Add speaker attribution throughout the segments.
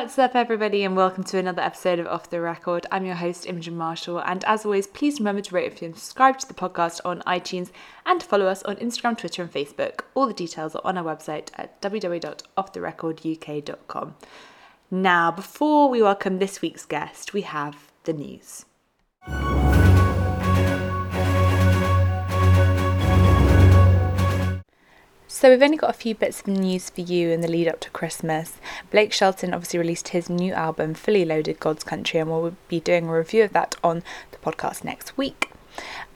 Speaker 1: What's up, everybody, and welcome to another episode of Off the Record. I'm your host, Imogen Marshall, and as always, please remember to rate, review, and subscribe to the podcast on iTunes and follow us on Instagram, Twitter, and Facebook. All the details are on our website at www.offtherecorduk.com. Now, before we welcome this week's guest, we have the news. So we've only got a few bits of news for you in the lead up to Christmas. Blake Shelton obviously released his new album, Fully Loaded God's Country, and we'll be doing a review of that on the podcast next week.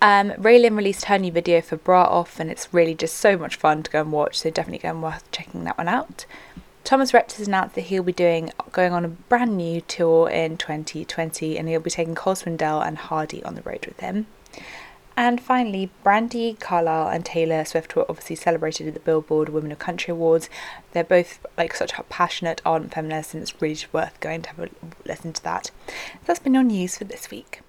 Speaker 1: Um, RaeLynn released her new video for Bra Off, and it's really just so much fun to go and watch, so definitely go and worth checking that one out. Thomas Rhett has announced that he'll be doing going on a brand new tour in 2020, and he'll be taking Cole Swindell and Hardy on the road with him. And finally, Brandi Carlile and Taylor Swift were obviously celebrated at the Billboard Women of Country Awards. They're both like such passionate feminists, and it's really worth going to have a listen to that. That's been your news for this week.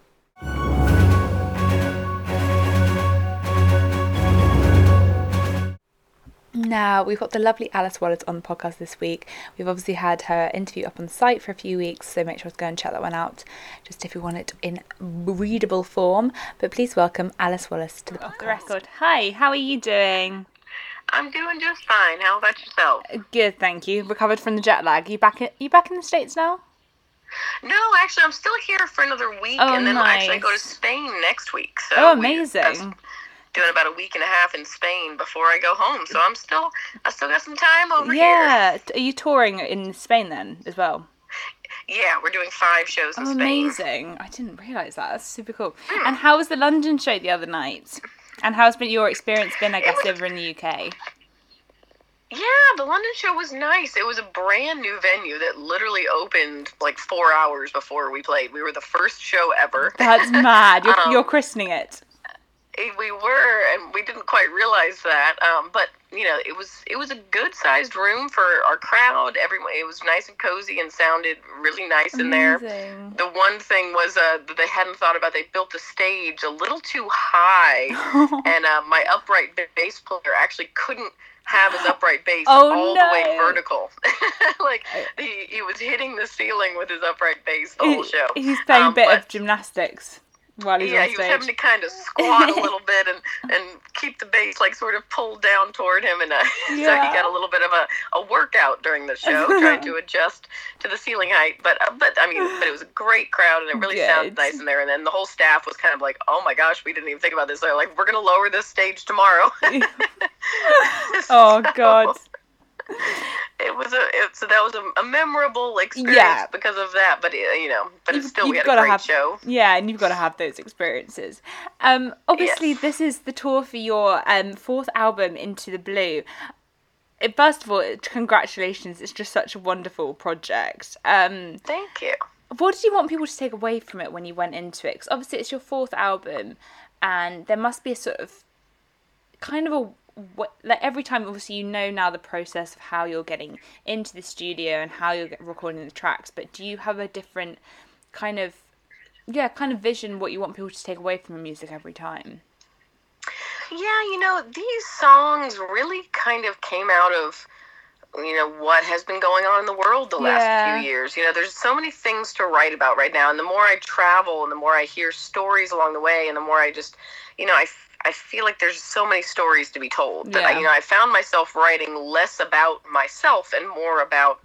Speaker 1: Now, we've got the lovely Alice Wallace on the podcast this week. We've obviously had her interview up on site for a few weeks, so make sure to go and check that one out, just if you want it in readable form. But please welcome Alice Wallace to the oh, podcast.
Speaker 2: The record. Hi, how are you doing?
Speaker 3: I'm doing just fine. How about yourself?
Speaker 2: Uh, good, thank you. Recovered from the jet lag. You back? In, you back in the states now?
Speaker 3: No, actually, I'm still here for another week,
Speaker 2: Oh,
Speaker 3: and then
Speaker 2: nice.
Speaker 3: I'll actually go to Spain next week. So
Speaker 2: Oh, amazing.
Speaker 3: I'm doing about a week and a half in Spain before I go home. So I'm still, I still got some time over here.
Speaker 2: Yeah. Are you touring in Spain then as well?
Speaker 3: Yeah, we're doing five shows in
Speaker 2: Oh,
Speaker 3: Spain.
Speaker 2: amazing! I didn't realise that. That's super cool. And how was the London show the other night? And how's been your experience been? I guess
Speaker 3: was-
Speaker 2: over in the UK.
Speaker 3: Yeah, the London show was nice. It was a brand new venue that literally opened like four hours before we played. We were the first show ever.
Speaker 2: That's mad. You're,
Speaker 3: Um,
Speaker 2: you're christening it.
Speaker 3: Eh, we were and we didn't quite realize that um, but you know it was it was a good sized room for our crowd. Everyone it was nice and cozy and sounded really nice in there. The one thing was uh, that they hadn't thought about they built the stage a little too high and uh, my upright bass player actually couldn't have his upright bass
Speaker 2: Oh,
Speaker 3: all the way vertical. Like he, he was hitting the ceiling with his upright bass the whole show.
Speaker 2: He's playing a
Speaker 3: Um,
Speaker 2: bit
Speaker 3: but-
Speaker 2: of gymnastics while he's
Speaker 3: yeah,
Speaker 2: on
Speaker 3: he was having to kind of squat a little bit and, and keep the bass like sort of pulled down toward him, and uh, so he got a little bit of a, a workout during the show, trying to adjust to the ceiling height. But uh, but I mean, but it was a great crowd, and it really sounded nice in there. And then the whole staff was kind of like, "Oh my gosh, we didn't even think about this." They're like, "We're gonna lower this stage tomorrow."
Speaker 2: oh God.
Speaker 3: It was a it, so that was a, a memorable experience
Speaker 2: Yeah.
Speaker 3: because of that. But uh, you know, but it's
Speaker 2: You've-
Speaker 3: still we had a great
Speaker 2: have-
Speaker 3: show.
Speaker 2: Yeah, and you've got to have those experiences. Um, obviously,
Speaker 3: Yes.
Speaker 2: this is the tour for your um, fourth album, Into the Blue. Uh, First of all, congratulations! It's just such a wonderful project. Um,
Speaker 3: Thank you.
Speaker 2: what did you want people to take away from it when you went into it? Because obviously, it's your fourth album, and there must be a sort of kind of a what like every time obviously you know now the process of how you're getting into the studio and how you're recording the tracks but do you have a different kind of yeah kind of vision what you want people to take away from the music every time
Speaker 3: Yeah, you know, these songs really kind of came out of you know what has been going on in the world the last
Speaker 2: Yeah.
Speaker 3: few years. You know, there's so many things to write about right now, and the more I travel and the more I hear stories along the way, and the more I just, you know, I, I feel like there's so many stories to be told that I,
Speaker 2: Yeah.
Speaker 3: you know I found myself writing less about myself and more about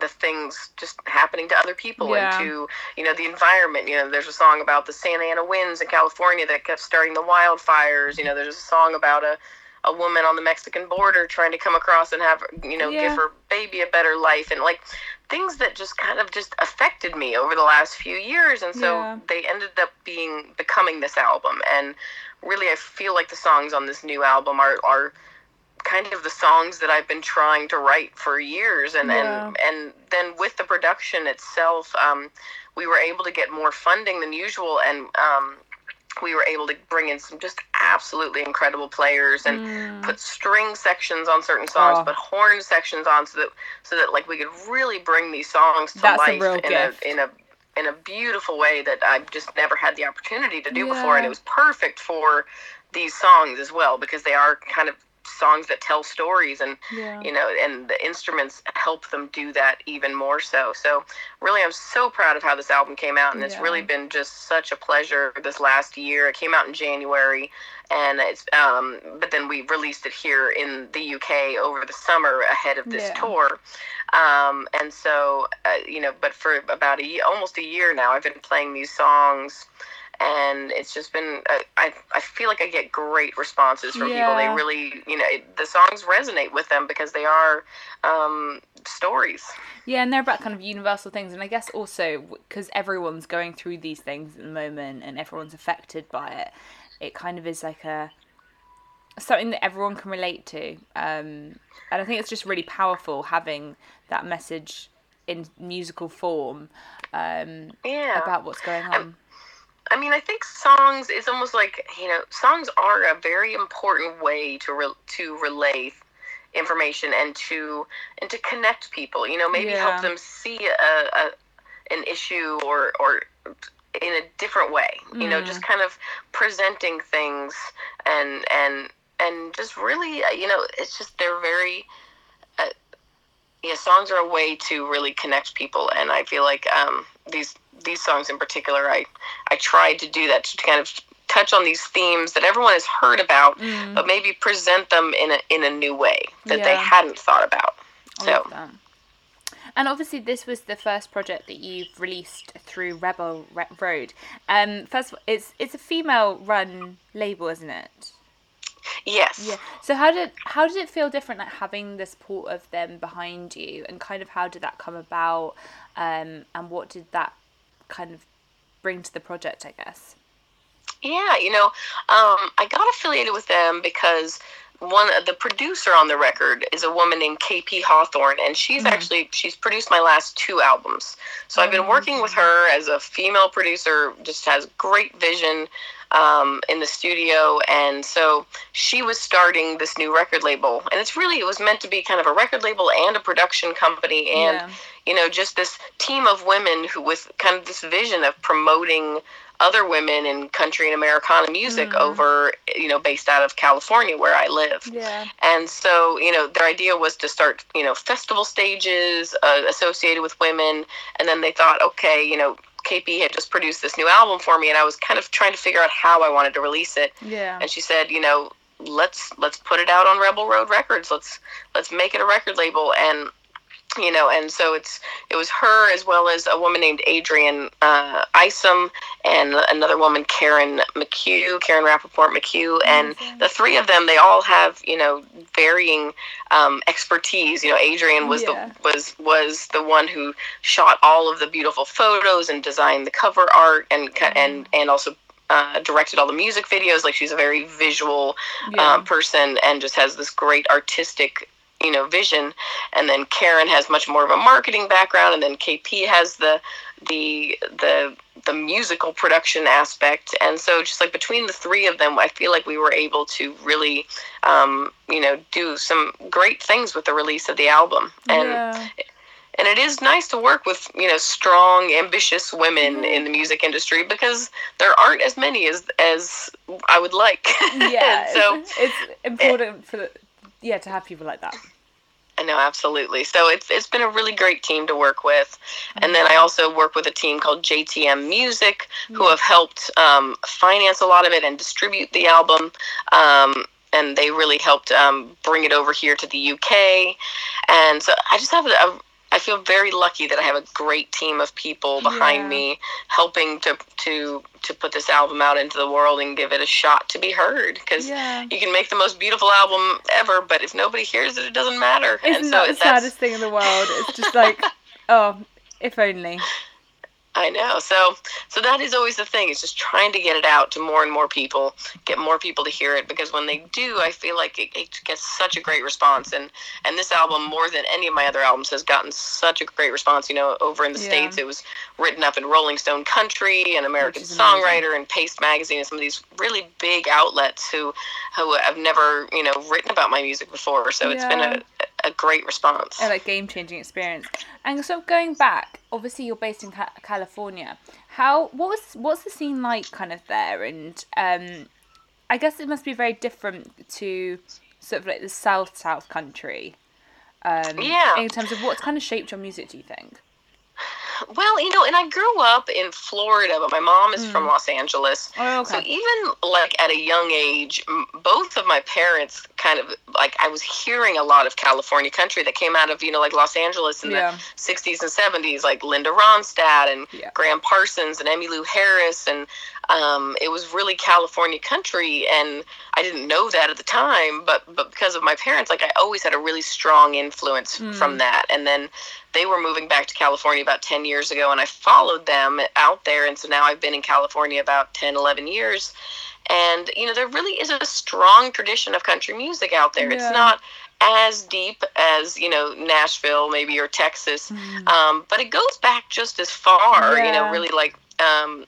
Speaker 3: the things just happening to other people
Speaker 2: Yeah.
Speaker 3: and to you know the environment you know there's a song about the santa ana winds in california that kept starting the wildfires you know there's a song about a a woman on the mexican border trying to come across and have you know
Speaker 2: Yeah.
Speaker 3: give her baby a better life and like things that just kind of just affected me over the last few years and so
Speaker 2: Yeah.
Speaker 3: they ended up being becoming this album and really i feel like the songs on this new album are are kind of the songs that I've been trying to write for years, and
Speaker 2: Yeah.
Speaker 3: and and then with the production itself, um, we were able to get more funding than usual, and um, we were able to bring in some just absolutely incredible players and put string sections on certain songs,
Speaker 2: Mm. Oh.
Speaker 3: but horn sections on, so that so that like we could really bring these songs to
Speaker 2: That's
Speaker 3: life
Speaker 2: real
Speaker 3: in
Speaker 2: gift.
Speaker 3: a in a in a beautiful way that I've just never had the opportunity to do before, and it was perfect for these songs as well because they are kind of songs that tell stories and
Speaker 2: Yeah.
Speaker 3: you know and the instruments help them do that even more so so really i'm so proud of how this album came out and it's really been just such a pleasure this last year it came out in january and it's um but then we released it here in the uk over the summer ahead of this
Speaker 2: Yeah.
Speaker 3: tour um and so uh, you know but for about a almost a year now i've been playing these songs and it's just been uh, I, I feel like i get great responses from people they really you know it, the songs resonate with them because they are um, stories
Speaker 2: Yeah, and they're about kind of universal things, and I guess also because everyone's going through these things at the moment, and everyone's affected by it. It kind of is like a something that everyone can relate to, um, and I think it's just really powerful having that message in musical form um,
Speaker 3: yeah
Speaker 2: about what's going on.
Speaker 3: I mean, I think songs is almost like you know, songs are a very important way to re- to relay information and to and to connect people. You know, maybe
Speaker 2: Yeah.
Speaker 3: help them see a, a an issue or or in a different way. You know, just kind of presenting things and and and just really, uh, you know, it's just they're very. Uh, yeah, songs are a way to really connect people, and I feel like um, these these songs in particular, I I tried to do that to kind of touch on these themes that everyone has heard about, but maybe present them in a in a new way that they hadn't thought about.
Speaker 2: I
Speaker 3: So.
Speaker 2: And obviously, this was the first project that you've released through Rebel Re- Road. Um, first of all, it's it's a female-run label, isn't it?
Speaker 3: yes,
Speaker 2: Yeah. So how did how did it feel different, like having the support of them behind you, and kind of how did that come about, um, and what did that kind of bring to the project? I guess.
Speaker 3: Yeah, you know, um, I got affiliated with them because one the producer on the record is a woman named KP Hawthorne, and she's actually she's produced my last two albums. So I've been working with her as a female producer, just has great vision um, in the studio, and so she was starting this new record label, and it's really it was meant to be kind of a record label and a production company, and
Speaker 2: Yeah.
Speaker 3: you know just this team of women who with kind of this vision of promoting other women in country and Americana music over, you know, based out of California where I live.
Speaker 2: Yeah.
Speaker 3: And so, you know, their idea was to start, you know, festival stages uh, associated with women. And then they thought, okay, you know, KP had just produced this new album for me, and I was kind of trying to figure out how I wanted to release it.
Speaker 2: Yeah.
Speaker 3: And she said, you know, let's let's put it out on Rebel Road Records. Let's let's make it a record label. And you know, and so it's it was her as well as a woman named Adrian uh, Isom and another woman, Karen McHugh, Karen Rappaport McHugh, and the three of them, they all have you know varying um, expertise. You know, Adrian was
Speaker 2: Yeah.
Speaker 3: the was was the one who shot all of the beautiful photos and designed the cover art and ca- and and also. Uh, directed all the music videos. Like she's a very visual
Speaker 2: Yeah.
Speaker 3: um, person and just has this great artistic you know vision. And then karen has much more of a marketing background and then kp has the the the the musical production aspect. And so just like between the three of them i feel like we were able to really um, you know do some great things with the release of the album. And
Speaker 2: yeah.
Speaker 3: and it is nice to work with you know strong ambitious women in the music industry because there aren't as many as as i would like.
Speaker 2: Yeah.
Speaker 3: So
Speaker 2: it's, it's important for the, yeah to have people like that.
Speaker 3: I know, absolutely. So it's it's been a really great team to work with, and then I also work with a team called JTM Music, who have helped um, finance a lot of it and distribute the album. Um, and they really helped um, bring it over here to the UK, and so I just have a, a I feel very lucky that I have a great team of people behind
Speaker 2: Yeah.
Speaker 3: me, helping to to to put this album out into the world and give it a shot to be heard. Because
Speaker 2: Yeah.
Speaker 3: you can make the most beautiful album ever, but if nobody hears it, it doesn't matter.
Speaker 2: Isn't
Speaker 3: and
Speaker 2: that
Speaker 3: so
Speaker 2: the saddest thing in the world? It's just like, oh, if only.
Speaker 3: I know. So so that is always the thing. It's just trying to get it out to more and more people, get more people to hear it. Because when they do, I feel like it, it gets such a great response. And and this album, more than any of my other albums, has gotten such a great response. You know, over in the
Speaker 2: Yeah.
Speaker 3: states, it was written up in Rolling Stone Country and American
Speaker 2: amazing.
Speaker 3: Songwriter and Paste Magazine and some of these really big outlets who who have never you know written about my music before. So it's been a a great response.
Speaker 2: a like game changing experience. And so going back, obviously you're based in Ca- California. How what was what's the scene like kind of there? And um, I guess it must be very different to sort of like the south south country. Um,
Speaker 3: Yeah.
Speaker 2: In terms of what's kind of shaped your music, do you think?
Speaker 3: Well, you know, and I grew up in Florida, but my mom is from mm. Los Angeles.
Speaker 2: Oh,
Speaker 3: So even like at a young age, both of my parents kind of like I was hearing a lot of California country that came out of you know like Los Angeles in
Speaker 2: Yeah.
Speaker 3: the '60s and '70s, like Linda Ronstadt and
Speaker 2: Yeah.
Speaker 3: Gram Parsons and Emmylou Harris, and um, it was really California country, and I didn't know that at the time, but but because of my parents, like I always had a really strong influence from that, and then they were moving back to California about 10 years ago and I followed them out there and so now I've been in California about 10 11 years. And you know there really is a strong tradition of country music out there.
Speaker 2: Yeah.
Speaker 3: it's not as deep as you know Nashville maybe or Texas um, but it goes back just as far you know really like um,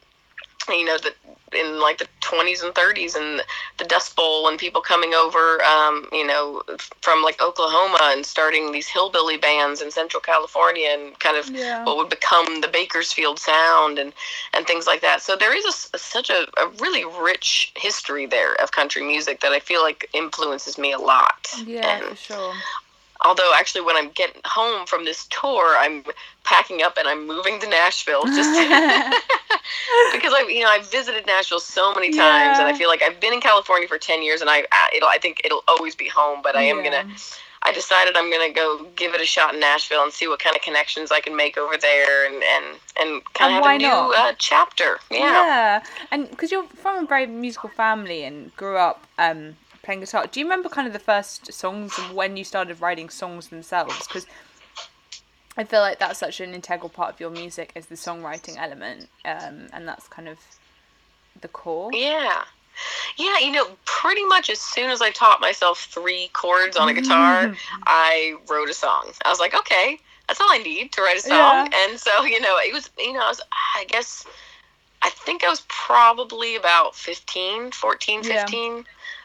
Speaker 3: you know the in like the 20s and 30s and the Dust Bowl and people coming over, um, you know, from like Oklahoma and starting these hillbilly bands in Central California and kind of
Speaker 2: Yeah.
Speaker 3: what would become the Bakersfield Sound and and things like that. So there is a such a, a really rich history there of country music that I feel like influences me a lot.
Speaker 2: Yeah,
Speaker 3: And
Speaker 2: for sure.
Speaker 3: Although actually when I'm getting home from this tour, I'm packing up and I'm moving to Nashville just because I've you know, I've visited Nashville so many times, and I feel like I've been in California for ten years, and I, I- it'll, I think it'll always be home. But I am
Speaker 2: Yeah.
Speaker 3: gonna, I decided I'm gonna go give it a shot in Nashville and see what kind of connections I can make over there, and and and kind of have a new uh, chapter. Yeah.
Speaker 2: Yeah, and because you're from a very musical family and grew up um, playing guitar, do you remember kind of the first songs and when you started writing songs themselves? Because I feel like that's such an integral part of your music is the songwriting element, um, and that's kind of the core.
Speaker 3: Yeah. Yeah, you know, pretty much as soon as I taught myself three chords on a guitar, I wrote a song. I was like, okay, that's all I need to write a song. And so, you know, it was, you know, I was, I guess, I think I was probably about 15, 14,
Speaker 2: Yeah.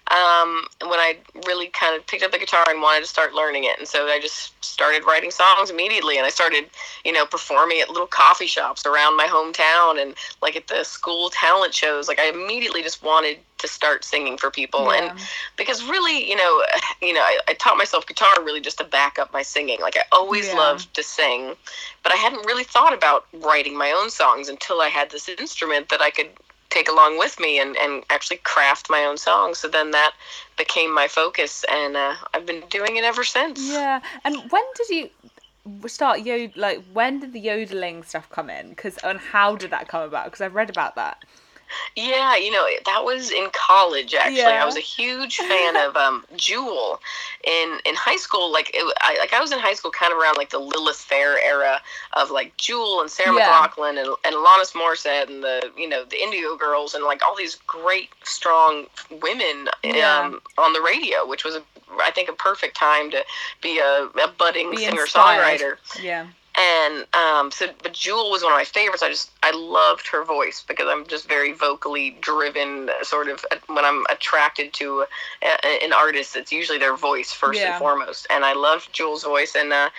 Speaker 3: 15. Um, when I really kind of picked up the guitar and wanted to start learning it. And so I just started writing songs immediately. And I started, you know, performing at little coffee shops around my hometown and like at the school talent shows. Like I immediately just wanted to start singing for people.
Speaker 2: Yeah.
Speaker 3: And because really, you know, you know, I, I taught myself guitar really just to back up my singing. Like I always
Speaker 2: Yeah.
Speaker 3: loved to sing, but I hadn't really thought about writing my own songs until I had this instrument that I could take along with me and, and actually craft my own songs. So then that became my focus, and uh, I've been doing it ever since.
Speaker 2: Yeah, and when did you start yo like when did the yodeling stuff come in? Because and how did that come about? Because I've read about that.
Speaker 3: Yeah, you know that was in college. Actually,
Speaker 2: Yeah.
Speaker 3: I was a huge fan of um, Jewel in in high school. Like, it, I like I was in high school, kind of around like the Lilith Fair era of like Jewel and Sarah
Speaker 2: Yeah.
Speaker 3: McLachlan and and Alanis Morissette and the you know the Indigo Girls and like all these great strong women
Speaker 2: Yeah.
Speaker 3: um, on the radio, which was a, I think a perfect time to be a, a budding
Speaker 2: Be
Speaker 3: singer
Speaker 2: inspired.
Speaker 3: songwriter
Speaker 2: Yeah.
Speaker 3: And um, so but Jewel was one of my favorites. I just I loved her voice because I'm just very vocally driven. Sort of when I'm attracted to a, an artist, it's usually their voice first
Speaker 2: Yeah.
Speaker 3: and foremost. And I loved Jewel's voice. And uh,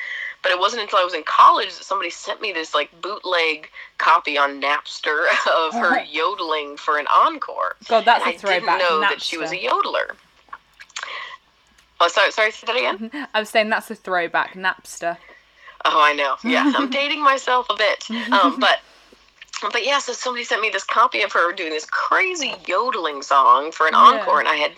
Speaker 3: but it wasn't until I was in college that somebody sent me this like bootleg copy on Napster of her yodeling for an encore.
Speaker 2: God, that's
Speaker 3: And
Speaker 2: a
Speaker 3: I
Speaker 2: throwback.
Speaker 3: didn't know that she was a yodeler. Oh, sorry, sorry, say that again.
Speaker 2: I was saying that's a throwback. Napster.
Speaker 3: Oh, I know. Yeah, I'm dating myself a bit. Um, but but yeah, so somebody sent me this copy of her doing this crazy yodeling song for an
Speaker 2: Yeah.
Speaker 3: encore, and I had,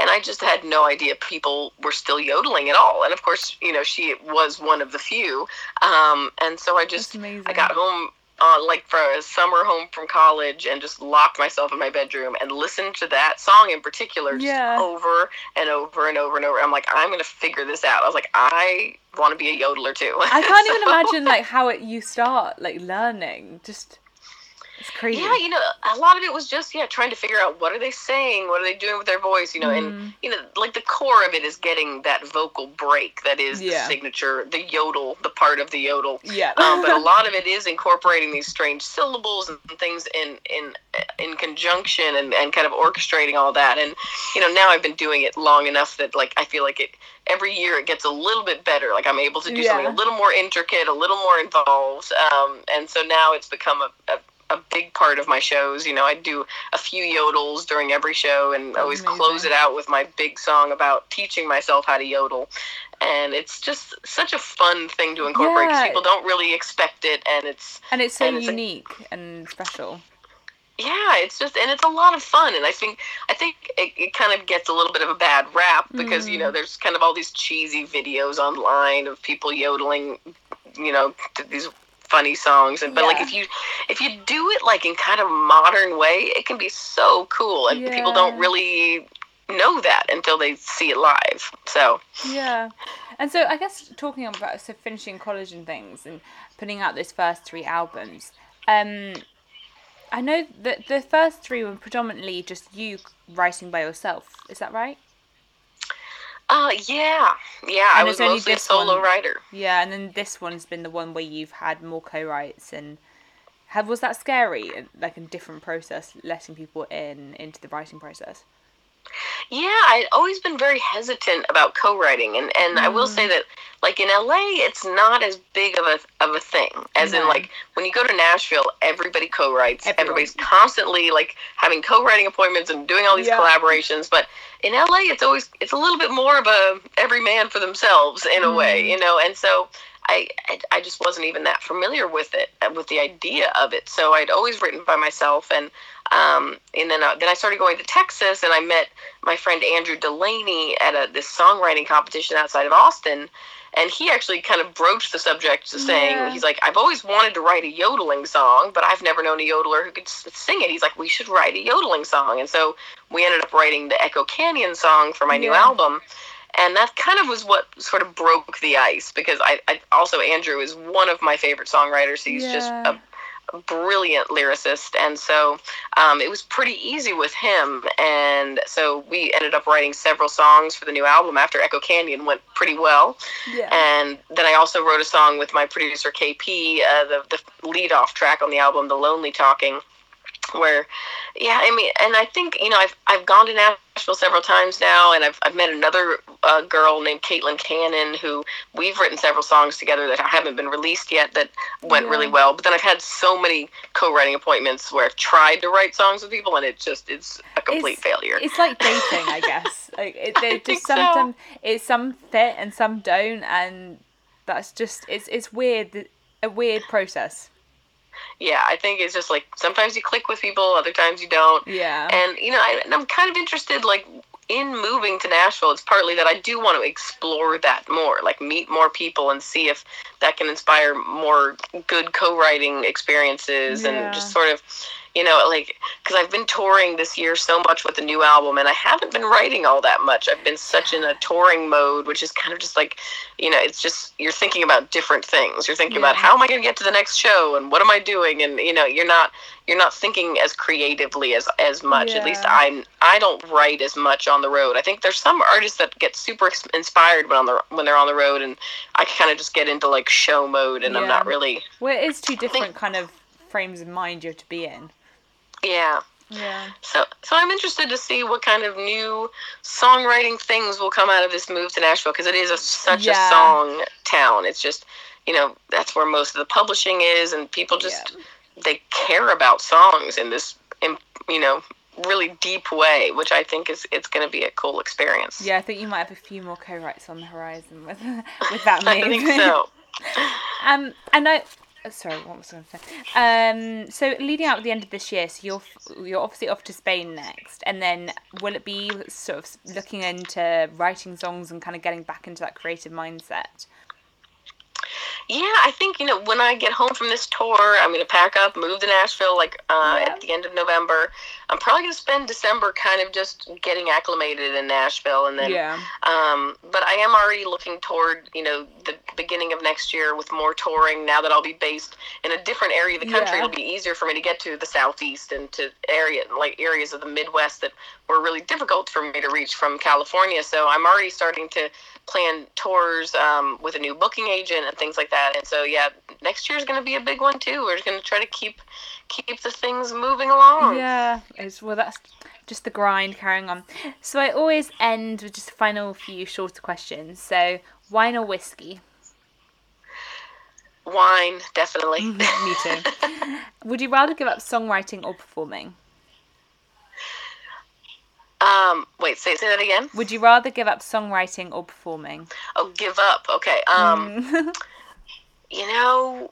Speaker 3: and I just had no idea people were still yodeling at all. And of course, you know, she was one of the few. Um, and so I just, I got home. Uh, like for a summer home from college and just locked myself in my bedroom and listened to that song in particular just
Speaker 2: Yeah.
Speaker 3: over and over and over and over. I'm like, I'm gonna figure this out. I was like, I want to be a yodeler too.
Speaker 2: I can't even imagine like how it you start like learning. Just it's crazy.
Speaker 3: Yeah, you know, a lot of it was just yeah, trying to figure out what are they saying, what are they doing with their voice, you know,
Speaker 2: Mm.
Speaker 3: and you know, like the core of it is getting that vocal break that is
Speaker 2: Yeah.
Speaker 3: the signature, the yodel, the part of the yodel.
Speaker 2: Yeah.
Speaker 3: Um, but a lot of it is incorporating these strange syllables and things in in in conjunction and, and kind of orchestrating all that. And you know, now I've been doing it long enough that like I feel like it every year it gets a little bit better. Like I'm able to do something a little more intricate, a little more involved. Um, and so now it's become a, a a big part of my shows. You know, I do a few yodels during every show, and always
Speaker 2: Amazing.
Speaker 3: close it out with my big song about teaching myself how to yodel. And it's just such a fun thing to incorporate because
Speaker 2: Yeah.
Speaker 3: people don't really expect it, and it's
Speaker 2: And it's so
Speaker 3: And it's
Speaker 2: unique and special.
Speaker 3: yeah it's just and it's a lot of fun and i think i think it, it kind of gets a little bit of a bad rap because you know mm. there's kind of all these cheesy videos online of people yodeling you know to these funny songs and but like if you if you do it like in kind of modern way it can be so cool and people don't really know that until they see it live so
Speaker 2: Yeah. And so I guess talking about so finishing college and things and putting out those first three albums, um I know that the first three were predominantly just you writing by yourself. Is that right?
Speaker 3: Uh yeah. Yeah i
Speaker 2: And
Speaker 3: was
Speaker 2: only
Speaker 3: mostly a solo
Speaker 2: one-
Speaker 3: writer.
Speaker 2: Yeah, and then this one's been the one where you've had more co-writes and have was that scary? Like a different process letting people in into the writing process?
Speaker 3: Yeah, I'd always been very hesitant about co-writing, and and I will
Speaker 2: Mm.
Speaker 3: say that like in LA, it's not as big of a of a thing as in like when you go to Nashville, everybody co-writes.
Speaker 2: Everyone.
Speaker 3: Everybody's constantly like having co-writing appointments and doing all these
Speaker 2: Yeah.
Speaker 3: collaborations, but in LA, it's always it's a little bit more of a every man for themselves in a way,
Speaker 2: Mm.
Speaker 3: you know, and so. I, I, I just wasn't even that familiar with it, with the idea of it. So I'd always written by myself, and um, and then uh, then I started going to Texas, and I met my friend Andrew Delaney at a this songwriting competition outside of Austin, and he actually kind of broached the subject, to saying
Speaker 2: Yeah.
Speaker 3: he's like, I've always wanted to write a yodeling song, but I've never known a yodeler who could sing it. He's like, we should write a yodeling song, and so we ended up writing the Echo Canyon song for my new album. And that kind of was what sort of broke the ice because I, I also Andrew is one of my favorite songwriters. He's just
Speaker 2: Yeah.
Speaker 3: a, a brilliant lyricist, and so um, it was pretty easy with him. And so we ended up writing several songs for the new album after Echo Canyon went pretty well.
Speaker 2: Yeah.
Speaker 3: And then I also wrote a song with my producer KP, uh, the the lead off track on the album, "The Lonely Talking." Where, yeah, I mean, and I think you know I've I've gone to Nashville several times now, and I've I've met another uh, girl named Caitlin Cannon who we've written several songs together that haven't been released yet that went really well. But then I've had so many co-writing appointments where I've tried to write songs with people, and it just it's a complete failure.
Speaker 2: It's like dating, I guess. Like it,
Speaker 3: I
Speaker 2: they
Speaker 3: think
Speaker 2: just
Speaker 3: so.
Speaker 2: sometimes it's some fit and some don't, and that's just it's it's weird, a weird process.
Speaker 3: Yeah, I think it's just like sometimes you click with people, other times you don't.
Speaker 2: Yeah.
Speaker 3: And you know, I, and I'm kind of interested, like in moving to Nashville. It's partly that I do want to explore that more, like meet more people and see if that can inspire more good co-writing experiences
Speaker 2: Yeah.
Speaker 3: and just sort of, you know, like because I've been touring this year so much with the new album, and I haven't been writing all that much. I've been such in a touring mode, which is kind of just like, you know, it's just you're thinking about different things. You're thinking about how am I going to get to the next show and what am I doing, and you know, you're not you're not thinking as creatively as as much. At least I'm I don't write as much on the road. I think there's some artists that get super inspired when on the when they're on the road, and I kind of just get into like show mode, and I'm not really
Speaker 2: well, it is two different kind of frames of mind you have to be in.
Speaker 3: Yeah.
Speaker 2: Yeah.
Speaker 3: So, so I'm interested to see what kind of new songwriting things will come out of this move to Nashville because it is a, such
Speaker 2: Yeah.
Speaker 3: a song town. It's just, you know, that's where most of the publishing is, and people just they care about songs in this, in, you know, really deep way, which I think is it's going to be a cool experience.
Speaker 2: Yeah, I think you might have a few more co-writes on the horizon with with that move.
Speaker 3: I think so.
Speaker 2: Um, and I, sorry, what was I going to say? Um, so leading out at the end of this year, so you're you're obviously off to Spain next, and then will it be sort of looking into writing songs and kind of getting back into that creative mindset?
Speaker 3: Yeah, I think you know when I get home from this tour, I'm gonna pack up, move to Nashville, like uh,
Speaker 2: Yeah.
Speaker 3: at the end of November. I'm probably gonna spend December kind of just getting acclimated in Nashville, and then
Speaker 2: yeah,
Speaker 3: Um, but I am already looking toward, you know, the beginning of next year with more touring. Now that I'll be based in a different area of the country,
Speaker 2: Yeah.
Speaker 3: it'll be easier for me to get to the southeast and to area like areas of the Midwest that were really difficult for me to reach from California. So I'm already starting to plan tours um, with a new booking agent and things like that. And so yeah, next year is going to be a big one too. We're going to try to keep keep the things moving along.
Speaker 2: yeah. It's, well, that's just the grind carrying on. So I always end with just a final few shorter questions. So wine or whiskey?
Speaker 3: wine, definitely.
Speaker 2: Me too. Would you rather give up songwriting or performing?
Speaker 3: Um, wait, say say that again.
Speaker 2: Would you rather give up songwriting or performing?
Speaker 3: Oh, give up. Okay. Um, you know,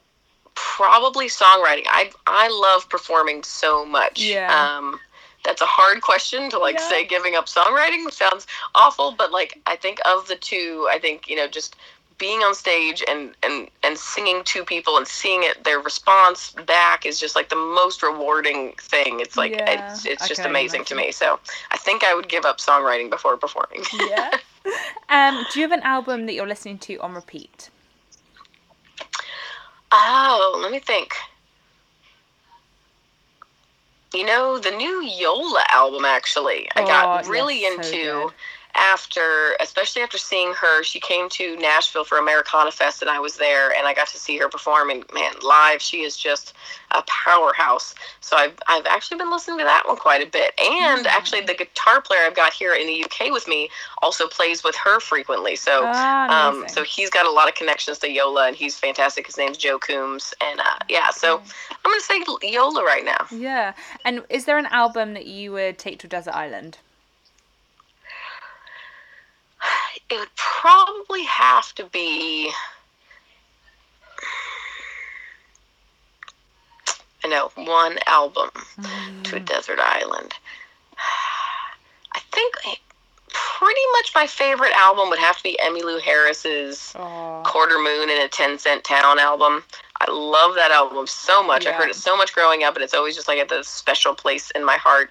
Speaker 3: probably songwriting. I I love performing so much.
Speaker 2: Yeah.
Speaker 3: Um, that's a hard question to like
Speaker 2: Yeah.
Speaker 3: say giving up songwriting sounds awful, but like I think of the two, I think you know just being on stage and and and singing to people and seeing it their response back is just like the most rewarding thing. It's like
Speaker 2: Yeah,
Speaker 3: it's it's just amazing to me. So I think I would give up songwriting before performing.
Speaker 2: yeah. Um, do you have an album that you're listening to on repeat?
Speaker 3: Oh, let me think. You know, the new Yola album actually, I got
Speaker 2: Oh,
Speaker 3: really
Speaker 2: yes, so
Speaker 3: into
Speaker 2: good.
Speaker 3: After, especially after seeing her. She came to Nashville for Americana Fest, and I was there, and I got to see her perform. And man, live, she is just a powerhouse. So I've I've actually been listening to that one quite a bit. And actually, the guitar player I've got here in the UK with me also plays with her frequently. So
Speaker 2: Ah,
Speaker 3: um, so he's got a lot of connections to Yola, and he's fantastic. His name's Joe Coombs, and uh, yeah. So I'm gonna say Yola right now.
Speaker 2: Yeah. And is there an album that you would take to a desert island?
Speaker 3: It would probably have to be. I know one album to a mm. desert island. I think pretty much my favorite album would have to be Emmylou Harris's
Speaker 2: Oh,
Speaker 3: Quarter Moon in a 10 Cent Town album. I love that album so much. I heard it so much growing up, and it's always just like at the special place in my heart.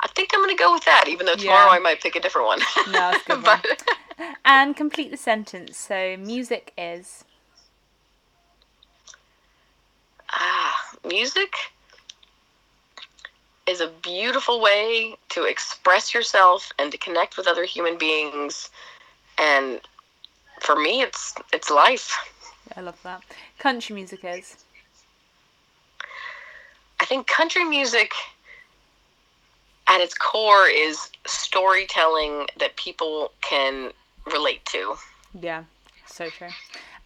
Speaker 3: I think I'm going to go with that, even though tomorrow
Speaker 2: Yeah.
Speaker 3: I might pick a different one.
Speaker 2: No, it's a good one.
Speaker 3: but
Speaker 2: and complete the sentence. So music is.
Speaker 3: ah, music is a beautiful way to express yourself and to connect with other human beings. And for me, it's it's life.
Speaker 2: I love that. Country music is.
Speaker 3: I think country music at its core is storytelling that people can relate to.
Speaker 2: Yeah, so true.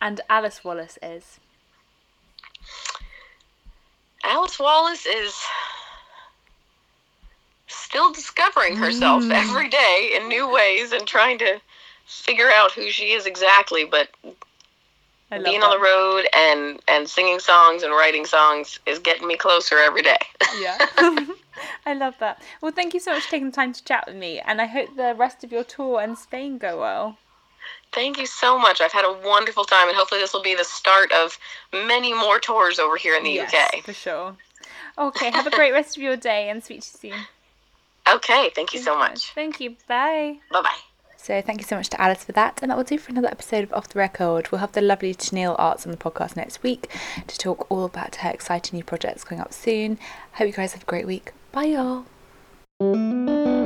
Speaker 2: And Alice Wallace is.
Speaker 3: Alice Wallace is still discovering herself
Speaker 2: Mm.
Speaker 3: every day in new ways and trying to figure out who she is exactly, but being
Speaker 2: that.
Speaker 3: on the road and and singing songs and writing songs is getting me closer every day.
Speaker 2: Yeah. I love that. Well, thank you so much for taking the time to chat with me, and I hope the rest of your tour and Spain go well.
Speaker 3: Thank you so much. I've had a wonderful time and hopefully this will be the start of many more tours over here in the
Speaker 2: yes,
Speaker 3: UK.
Speaker 2: for sure. Okay, have a great rest of your day, and speak to you soon.
Speaker 3: Okay, thank you so much.
Speaker 2: Thank you. Bye.
Speaker 3: Bye bye.
Speaker 1: So thank you so much to Alice for that, and that will do for another episode of Off the Record. We'll have the lovely Tenille Arts on the podcast next week to talk all about her exciting new projects coming up soon. Hope you guys have a great week. Bye, y'all.